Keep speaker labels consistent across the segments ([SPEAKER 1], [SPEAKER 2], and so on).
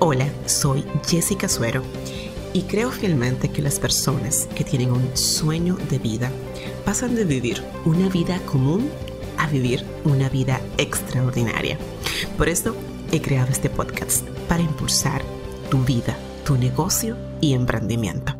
[SPEAKER 1] Hola, soy Jessica Suero y creo fielmente que las personas que tienen un sueño de vida pasan de vivir una vida común a vivir una vida extraordinaria. Por eso he creado este podcast para impulsar tu vida, tu negocio y emprendimiento.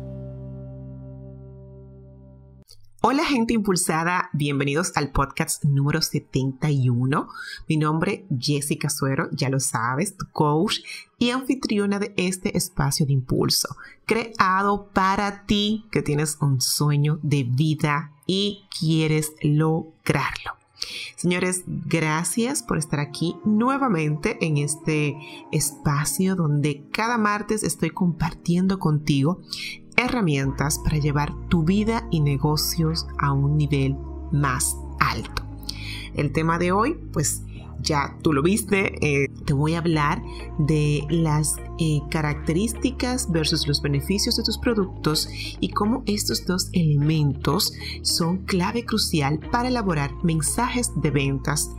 [SPEAKER 1] Hola gente impulsada, bienvenidos al podcast número 71. Mi nombre es Jessica Suero, ya lo sabes, tu coach y anfitriona de este espacio de impulso, creado para ti que tienes un sueño de vida y quieres lograrlo. Señores, gracias por estar aquí nuevamente en este espacio donde cada martes estoy compartiendo contigo herramientas para llevar tu vida y negocios a un nivel más alto. El tema de hoy, pues ya tú lo viste, eh, te voy a hablar de las eh, características versus los beneficios de tus productos y cómo estos dos elementos son clave crucial para elaborar mensajes de ventas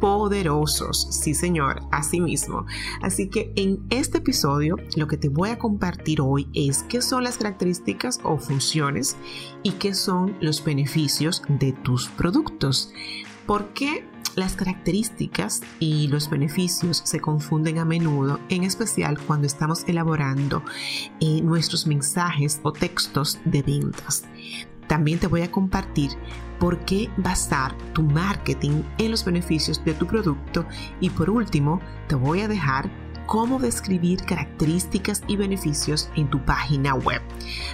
[SPEAKER 1] poderosos. Sí, señor, así mismo. Así que en este episodio lo que te voy a compartir hoy es qué son las características o funciones y qué son los beneficios de tus productos. ¿Por qué las características y los beneficios se confunden a menudo, en especial cuando estamos elaborando eh, nuestros mensajes o textos de ventas. También te voy a compartir por qué basar tu marketing en los beneficios de tu producto y por último te voy a dejar cómo describir características y beneficios en tu página web.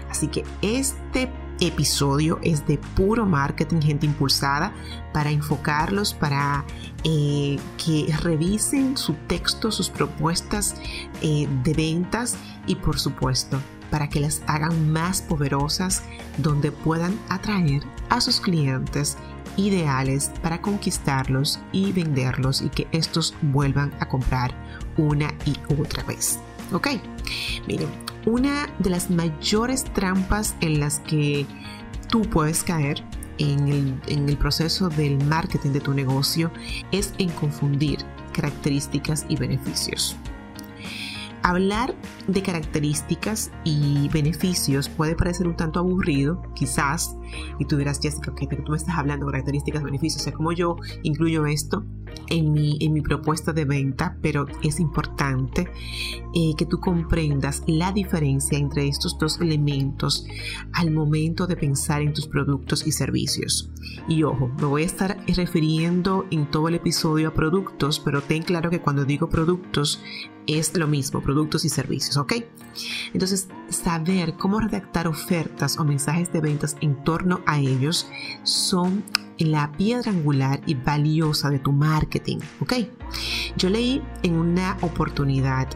[SPEAKER 1] Así que este episodio es de puro marketing, gente impulsada, para enfocarlos, para eh, que revisen su texto, sus propuestas eh, de ventas y por supuesto para que las hagan más poderosas donde puedan atraer a sus clientes ideales para conquistarlos y venderlos y que estos vuelvan a comprar una y otra vez. ¿Ok? Miren, una de las mayores trampas en las que tú puedes caer en el, proceso del marketing de tu negocio es en confundir características y beneficios. Hablar de características y beneficios puede parecer un tanto aburrido, quizás, y tú dirás, Jessica, que tú me estás hablando de características, beneficios, o sea, ¿cómo yo incluyo esto en mi, en mi propuesta de venta? Pero es importante eh, que tú comprendas la diferencia entre estos dos elementos al momento de pensar en tus productos y servicios. Y ojo, me voy a estar refiriendo en todo el episodio a productos, pero ten claro que cuando digo productos es lo mismo, productos y servicios, ¿ok? Entonces, saber cómo redactar ofertas o mensajes de ventas en torno a ellos son la piedra angular y valiosa de tu marketing, ¿ok? Yo leí en una oportunidad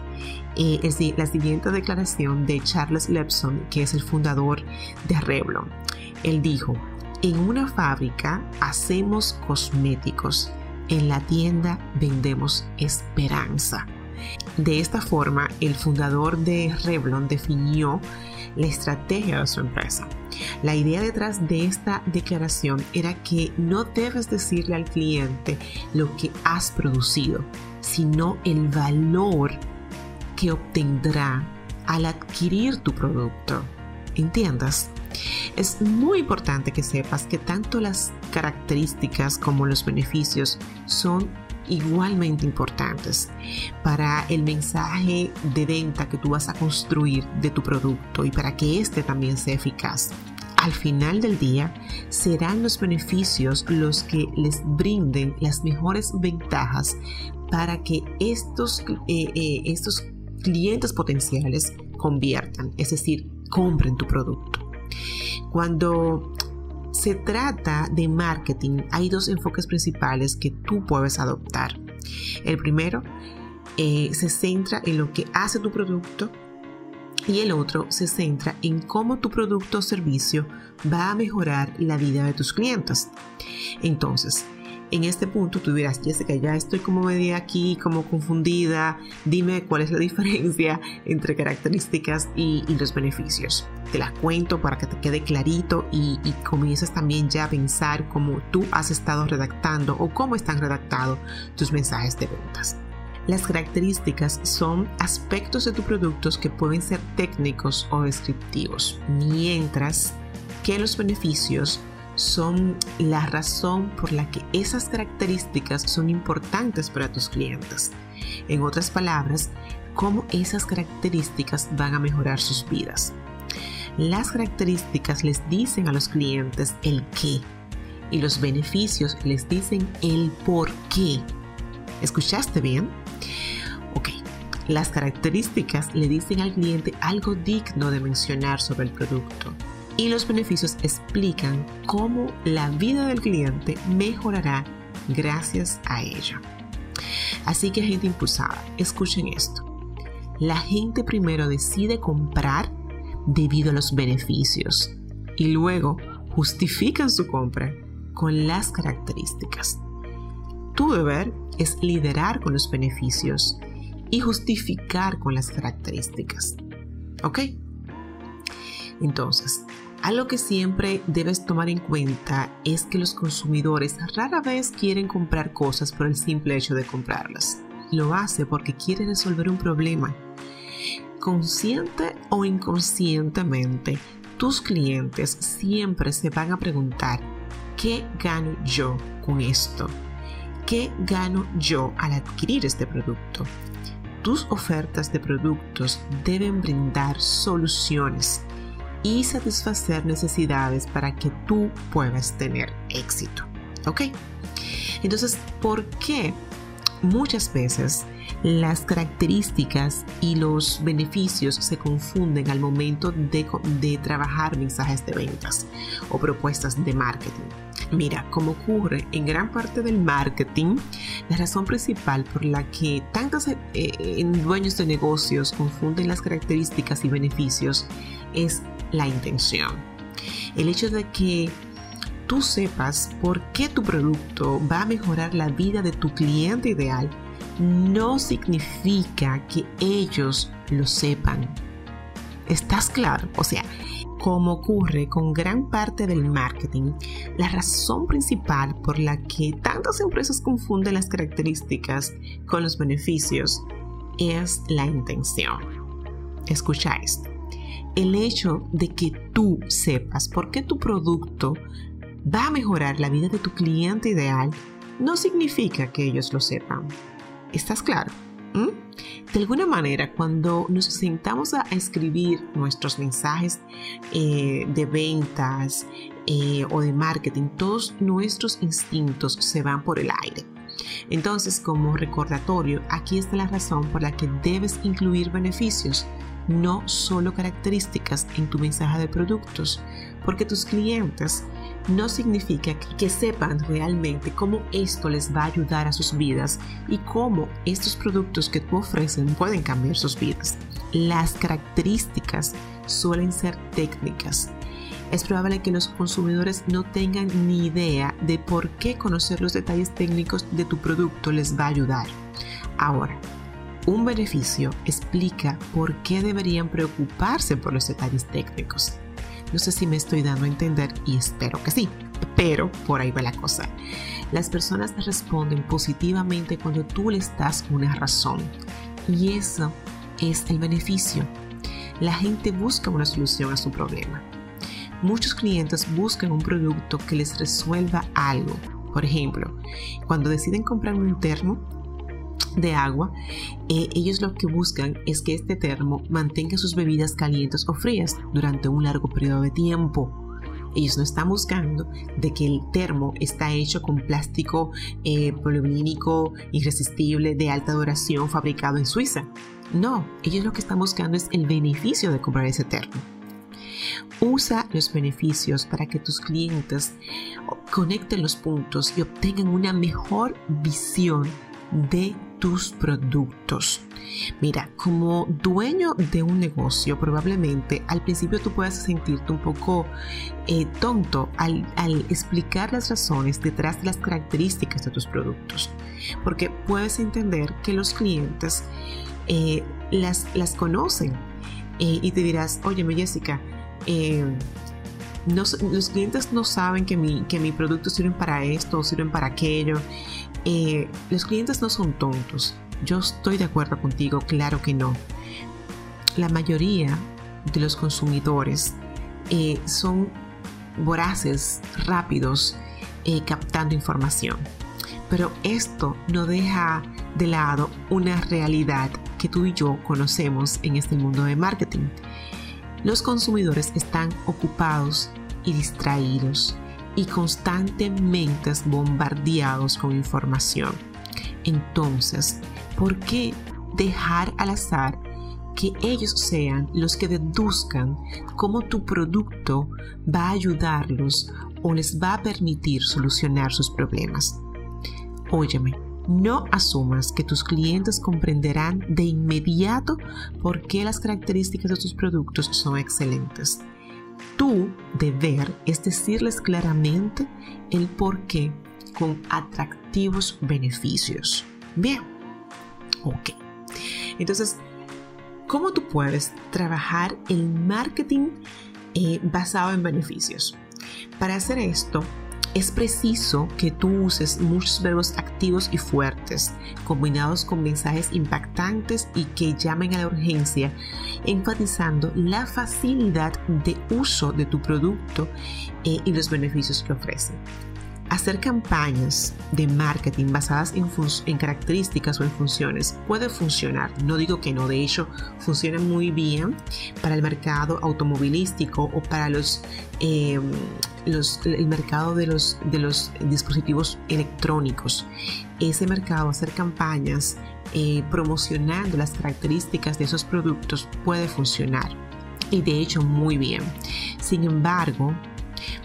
[SPEAKER 1] eh, la siguiente declaración de Charles Lepson, que es el fundador de Revlon. Él dijo, en una fábrica hacemos cosméticos, en la tienda vendemos esperanza. De esta forma, el fundador de Revlon definió la estrategia de su empresa. La idea detrás de esta declaración era que no debes decirle al cliente lo que has producido, sino el valor que obtendrá al adquirir tu producto. ¿Entiendas? Es muy importante que sepas que tanto las características como los beneficios son igualmente importantes para el mensaje de venta que tú vas a construir de tu producto y para que éste también sea eficaz. Al final del día serán los beneficios los que les brinden las mejores ventajas para que estos, eh, eh, estos clientes potenciales conviertan, es decir, compren tu producto. Cuando se trata de marketing, hay dos enfoques principales que tú puedes adoptar. El primero eh, se centra en lo que hace tu producto y el otro se centra en cómo tu producto o servicio va a mejorar la vida de tus clientes. Entonces, en este punto tú dirás, Jessica, ya estoy como media aquí, como confundida, dime cuál es la diferencia entre características y, los beneficios. Te las cuento para que te quede clarito y, y comiences también ya a pensar cómo tú has estado redactando o cómo están redactados tus mensajes de ventas. Las características son aspectos de tus productos que pueden ser técnicos o descriptivos, mientras que los beneficios son la razón por la que esas características son importantes para tus clientes. En otras palabras, cómo esas características van a mejorar sus vidas. Las características les dicen a los clientes el qué y los beneficios les dicen el por qué. ¿Escuchaste bien? Ok, las características le dicen al cliente algo digno de mencionar sobre el producto y los beneficios explican cómo la vida del cliente mejorará gracias a ello. Así que gente impulsada, escuchen esto. La gente primero decide comprar debido a los beneficios y luego justifican su compra con las características. Tu deber es liderar con los beneficios y justificar con las características. ¿Ok? Entonces, algo que siempre debes tomar en cuenta es que los consumidores rara vez quieren comprar cosas por el simple hecho de comprarlas. Lo hace porque quiere resolver un problema. Consciente o inconscientemente, tus clientes siempre se van a preguntar, ¿qué gano yo con esto? ¿Qué gano yo al adquirir este producto? Tus ofertas de productos deben brindar soluciones y satisfacer necesidades para que tú puedas tener éxito. ¿Ok? Entonces, ¿por qué muchas veces las características y los beneficios se confunden al momento de, trabajar mensajes de ventas o propuestas de marketing. Mira, como ocurre en gran parte del marketing, la razón principal por la que tantos eh, dueños de negocios confunden las características y beneficios es la intención. El hecho de que tú sepas por qué tu producto va a mejorar la vida de tu cliente ideal no significa que ellos lo sepan. ¿Estás claro? O sea, como ocurre con gran parte del marketing, la razón principal por la que tantas empresas confunden las características con los beneficios es la intención. Escucha esto el hecho de que tú sepas por qué tu producto va a mejorar la vida de tu cliente ideal no significa que ellos lo sepan. ¿Estás claro? ¿Mm? De alguna manera, cuando nos sentamos a escribir nuestros mensajes eh, de ventas eh, o de marketing, todos nuestros instintos se van por el aire. Entonces, como recordatorio, aquí está la razón por la que debes incluir beneficios no solo características en tu mensaje de productos, porque tus clientes no significa que sepan realmente cómo esto les va a ayudar a sus vidas y cómo estos productos que tú ofrecen pueden cambiar sus vidas. Las características suelen ser técnicas. Es probable que los consumidores no tengan ni idea de por qué conocer los detalles técnicos de tu producto les va a ayudar. Ahora, un beneficio explica por qué deberían preocuparse por los detalles técnicos. No sé si me estoy dando a entender y espero que sí, pero por ahí va la cosa. Las personas responden positivamente cuando tú les das una razón y eso es el beneficio. La gente busca una solución a su problema. Muchos clientes buscan un producto que les resuelva algo. Por ejemplo, cuando deciden comprar un termo, de agua, eh, ellos lo que buscan es que este termo mantenga sus bebidas calientes o frías durante un largo periodo de tiempo. Ellos no están buscando de que el termo está hecho con plástico eh, irresistible de alta duración fabricado en Suiza. No, ellos lo que están buscando es el beneficio de comprar ese termo. Usa los beneficios para que tus clientes conecten los puntos y obtengan una mejor visión de tus productos. Mira, como dueño de un negocio, probablemente al principio tú puedas sentirte un poco eh, tonto al, explicar las razones detrás de las características de tus productos, porque puedes entender que los clientes eh, las, las conocen eh, y te dirás, oye, Jessica, los clientes no saben que mi, que mi producto sirven para esto o sirven para aquello. Eh, los clientes no son tontos. yo estoy de acuerdo contigo, claro que no. La mayoría de los consumidores eh, son voraces, rápidos, eh, captando información. Pero esto no deja de lado una realidad que tú y yo conocemos en este mundo de marketing. Los consumidores están ocupados y distraídos y constantemente bombardeados con información. Entonces, ¿por qué dejar al azar que ellos sean los que deduzcan cómo tu producto va a ayudarlos o les va a permitir solucionar sus problemas? Óyeme, no asumas que tus clientes comprenderán de inmediato por qué las características de tus productos son excelentes. Tu deber es decirles claramente el por qué con atractivos beneficios. Bien, ok. Entonces, ¿cómo tú puedes trabajar el marketing eh, basado en beneficios? Para hacer esto, es preciso que tú uses muchos verbos activos y fuertes, combinados con mensajes impactantes y que llamen a la urgencia, enfatizando la facilidad de uso de tu producto eh, y los beneficios que ofrece. Hacer campañas de marketing basadas en, características o en funciones puede funcionar. No digo que no, de hecho funciona muy bien para el mercado automovilístico o para los, el mercado de los, de los dispositivos electrónicos. Ese mercado, hacer campañas eh, promocionando las características de esos productos puede funcionar. Y de hecho muy bien. Sin embargo,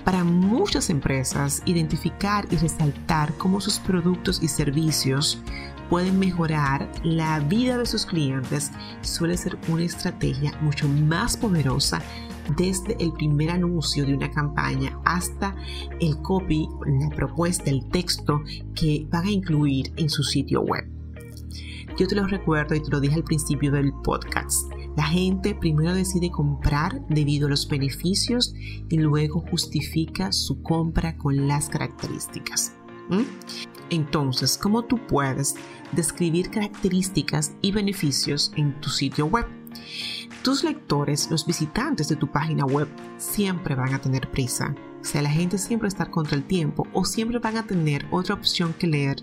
[SPEAKER 1] para muchas empresas, identificar y resaltar cómo sus productos y servicios pueden mejorar la vida de sus clientes suele ser una estrategia mucho más poderosa desde el primer anuncio de una campaña hasta el copy, la propuesta, el texto que van a incluir en su sitio web. Yo te lo recuerdo y te lo dije al principio del podcast. La gente primero decide comprar debido a los beneficios y luego justifica su compra con las características. Entonces, ¿cómo tú puedes describir características y beneficios en tu sitio web? Tus lectores, los visitantes de tu página web, siempre van a tener prisa. O sea, la gente siempre está contra el tiempo o siempre van a tener otra opción que leer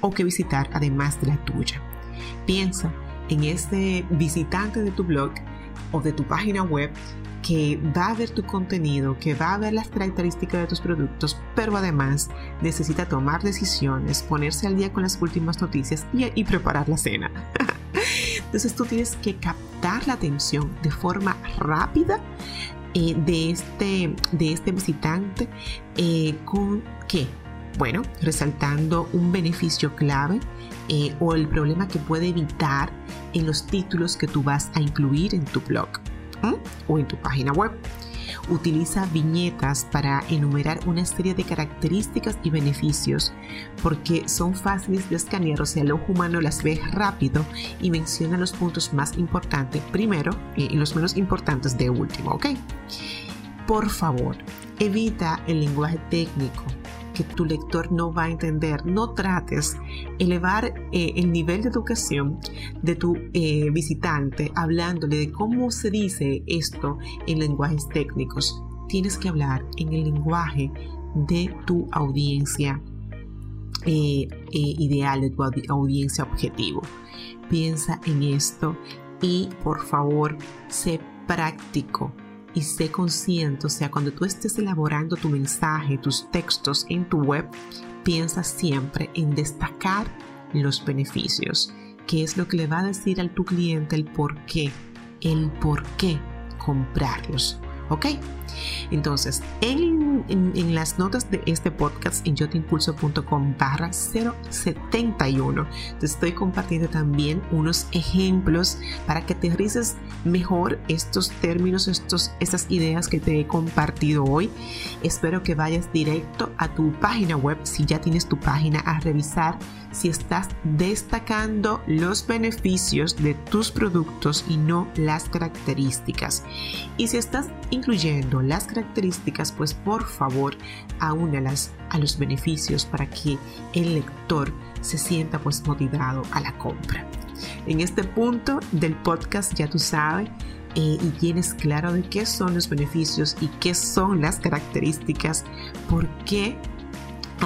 [SPEAKER 1] o que visitar además de la tuya. Piensa en ese visitante de tu blog o de tu página web que va a ver tu contenido, que va a ver las características de tus productos, pero además necesita tomar decisiones, ponerse al día con las últimas noticias y, preparar la cena. Entonces tú tienes que captar la atención de forma rápida eh, de, este, de este visitante eh, con qué? Bueno, resaltando un beneficio clave eh, o el problema que puede evitar en los títulos que tú vas a incluir en tu blog o en tu página web. Utiliza viñetas para enumerar una serie de características y beneficios porque son fáciles de escanear, o sea, el ojo humano las ve rápido y menciona los puntos más importantes primero y los menos importantes de último. Por favor, evita el lenguaje técnico que tu lector no va a entender. No trates elevar eh, el nivel de educación de tu eh, visitante hablándole de cómo se dice esto en lenguajes técnicos. Tienes que hablar en el lenguaje de tu audiencia eh, ideal, de tu audiencia objetivo. Piensa en esto y por favor, sé práctico y sé consciente, o sea, cuando tú estés elaborando tu mensaje, tus textos en tu web, piensa siempre en destacar los beneficios, que es lo que le va a decir al tu cliente el por qué, el por qué comprarlos. ¿Ok? Entonces, en, las notas de este podcast en yotimpulso.com barra 071, te estoy compartiendo también unos ejemplos para que aterrices mejor estos términos, estos, estas ideas que te he compartido hoy. Espero que vayas directo a tu página web, si ya tienes tu página, a revisar si estás destacando los beneficios de tus productos y no las características. Y si estás incluyendo las características, pues por favor aúnalas a los beneficios para que el lector se sienta pues motivado a la compra. En este punto del podcast ya tú sabes eh, y tienes claro de qué son los beneficios y qué son las características, por qué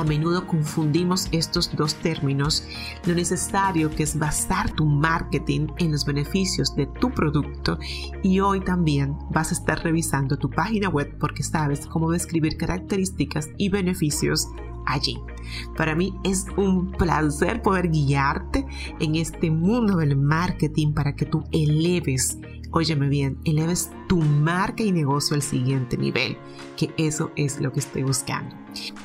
[SPEAKER 1] a menudo confundimos estos dos términos, lo necesario que es basar tu marketing en los beneficios de tu producto y hoy también vas a estar revisando tu página web porque sabes cómo describir características y beneficios allí. Para mí es un placer poder guiarte en este mundo del marketing para que tú eleves óyeme bien, eleves tu marca y negocio al siguiente nivel, que eso es lo que estoy buscando.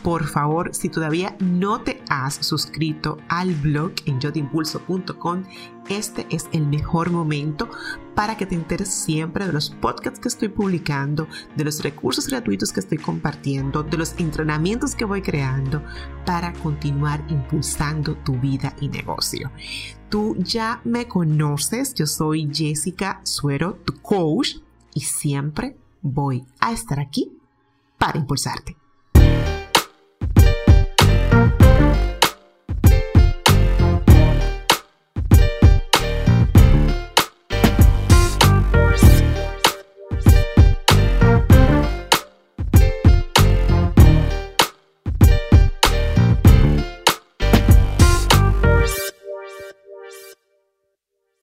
[SPEAKER 1] Por favor, si todavía no te has suscrito al blog en yotimpulso.com, este es el mejor momento para que te enteres siempre de los podcasts que estoy publicando, de los recursos gratuitos que estoy compartiendo, de los entrenamientos que voy creando para continuar impulsando tu vida y negocio. Tú ya me conoces, yo soy Jessica Suero, tu coach, y siempre voy a estar aquí para impulsarte.